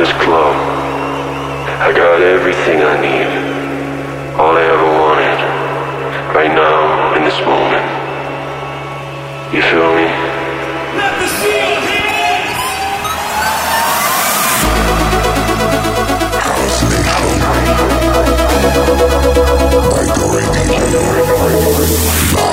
this club. I got everything I need. All I ever wanted. Right now, in this moment. You feel me? Let me see your hands! by Dory DJ.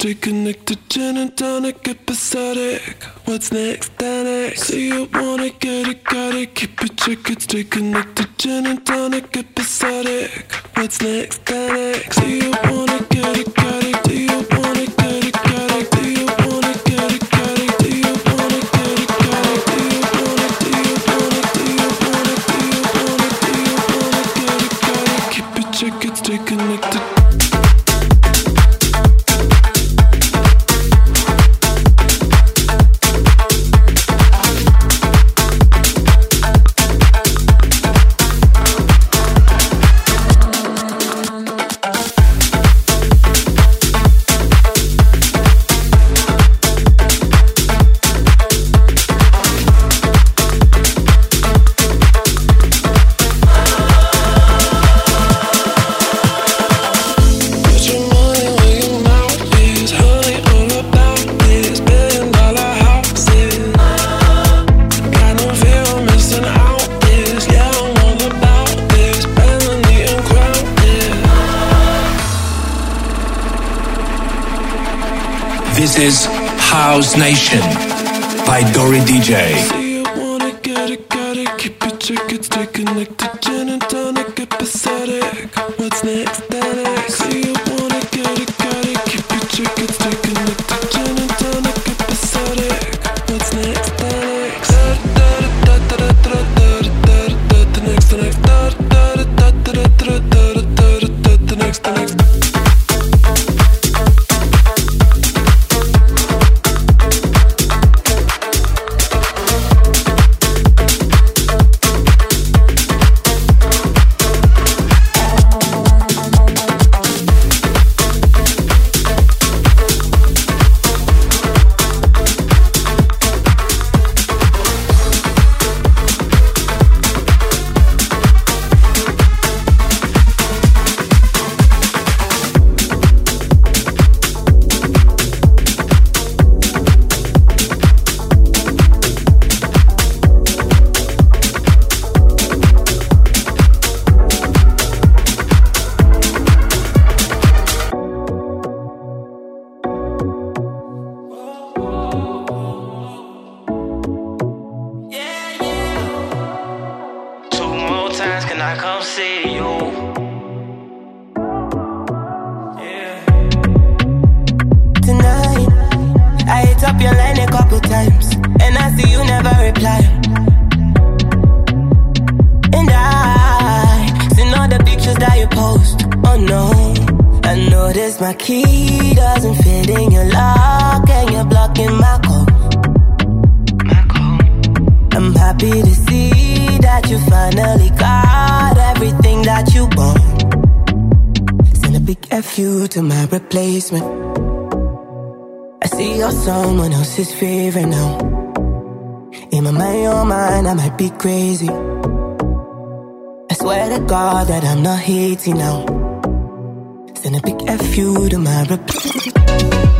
Stay connected, gin and tonic, pathetic. What's next, next? See you wanna get it, got it, keep it, check it, stay connected, gin and tonic, pathetic. What's next, next? See you wanna get it, got it, do you wanna This is House Nation by Dory DJ. I come see you? tonight. I hit up your line a couple times, and I see you never reply. And I all the pictures that you post. Oh no, I noticed my key doesn't fit in your lock, and you're blocking my call. Happy to see that you finally got everything that you want. Send a big F you to my replacement. I see you're someone else's favorite now. In my mind, your mind, I might be crazy. I swear to God that I'm not hating now. Send a big F you to my reply.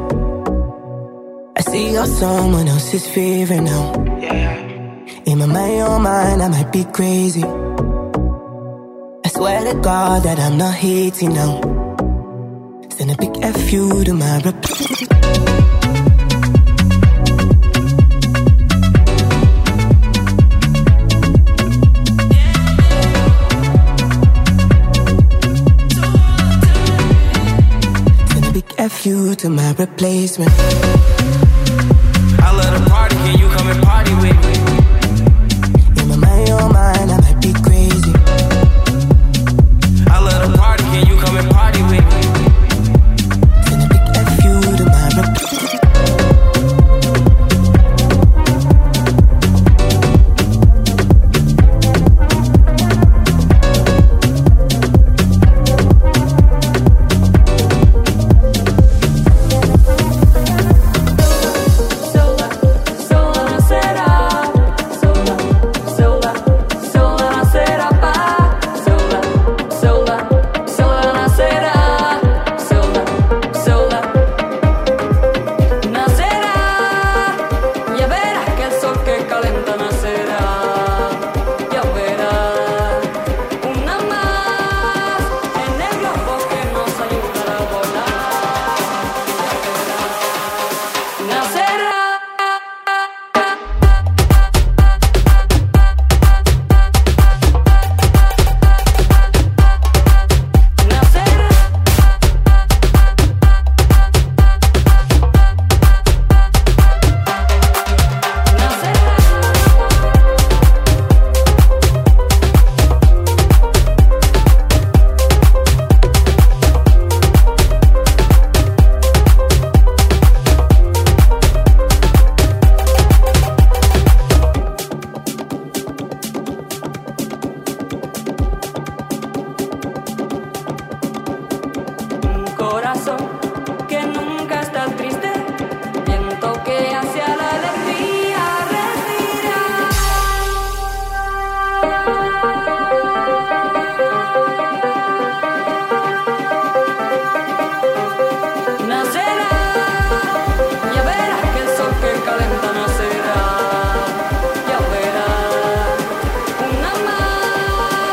I see you're someone else's favorite now. In my mind, your mind, I might be crazy. I swear to God that I'm not hating now. Send a big F you to my a big F you to my replacement.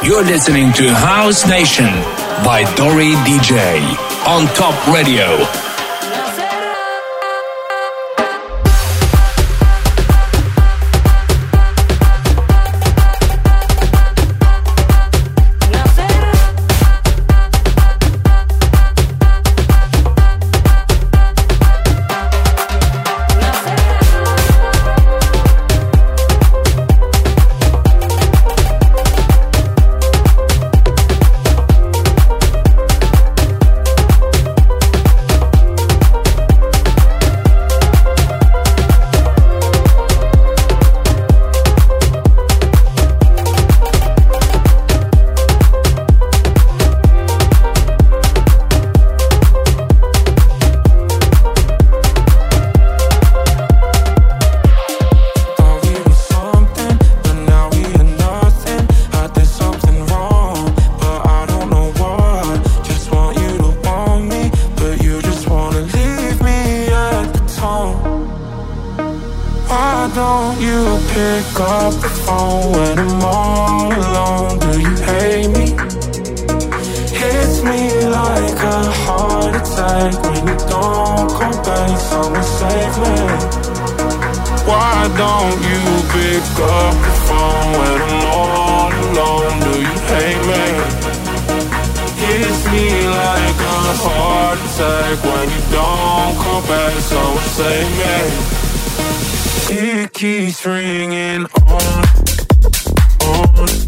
You're listening to House Nation by Dory DJ on Top Radio. Me like a heart attack when you don't come back. Someone save me. Why don't you pick up the phone when I'm all alone? Do you hate me? Hits me like a heart attack when you don't come back. Someone save me. It keeps ringing on, on.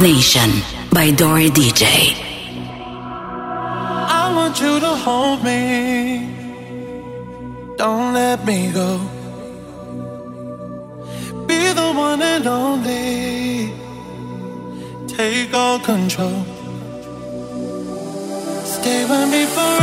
Nation by Dory DJ. I want you to hold me. Don't let me go. Be the one and only. Take all control. Stay with me forever.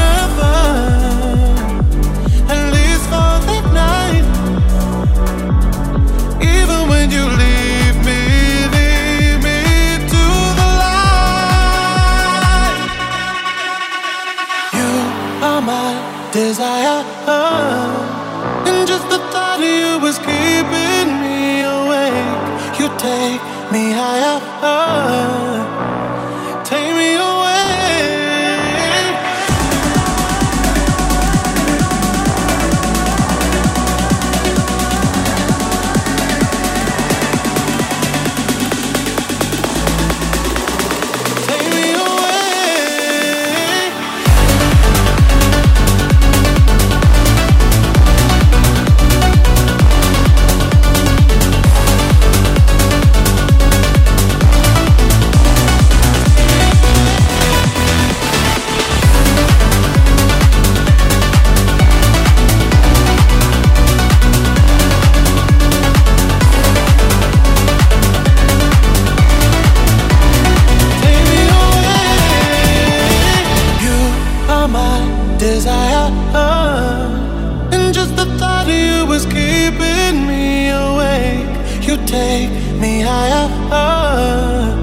me higher.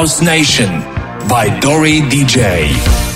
House Nation by Dory DJ.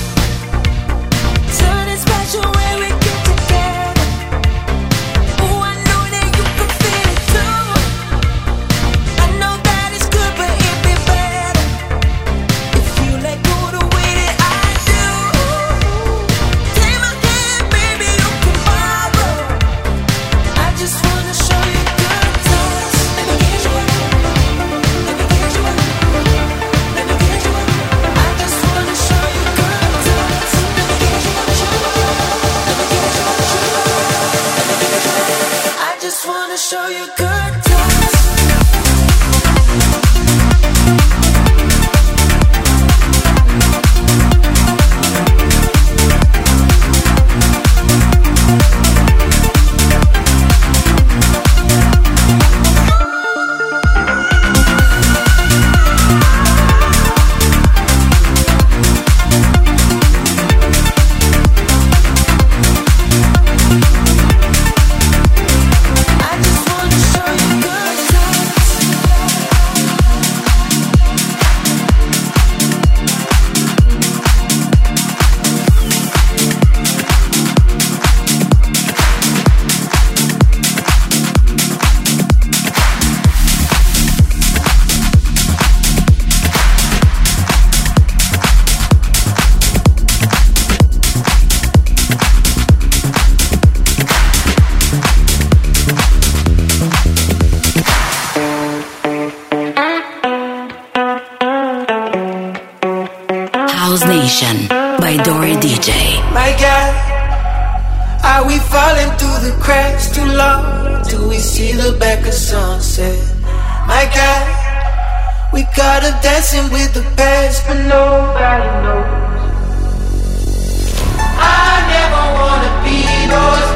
we falling through the cracks too long? Till we see the back of sunset? My God, we got up dancing with the past, but nobody knows. I never wanna be those.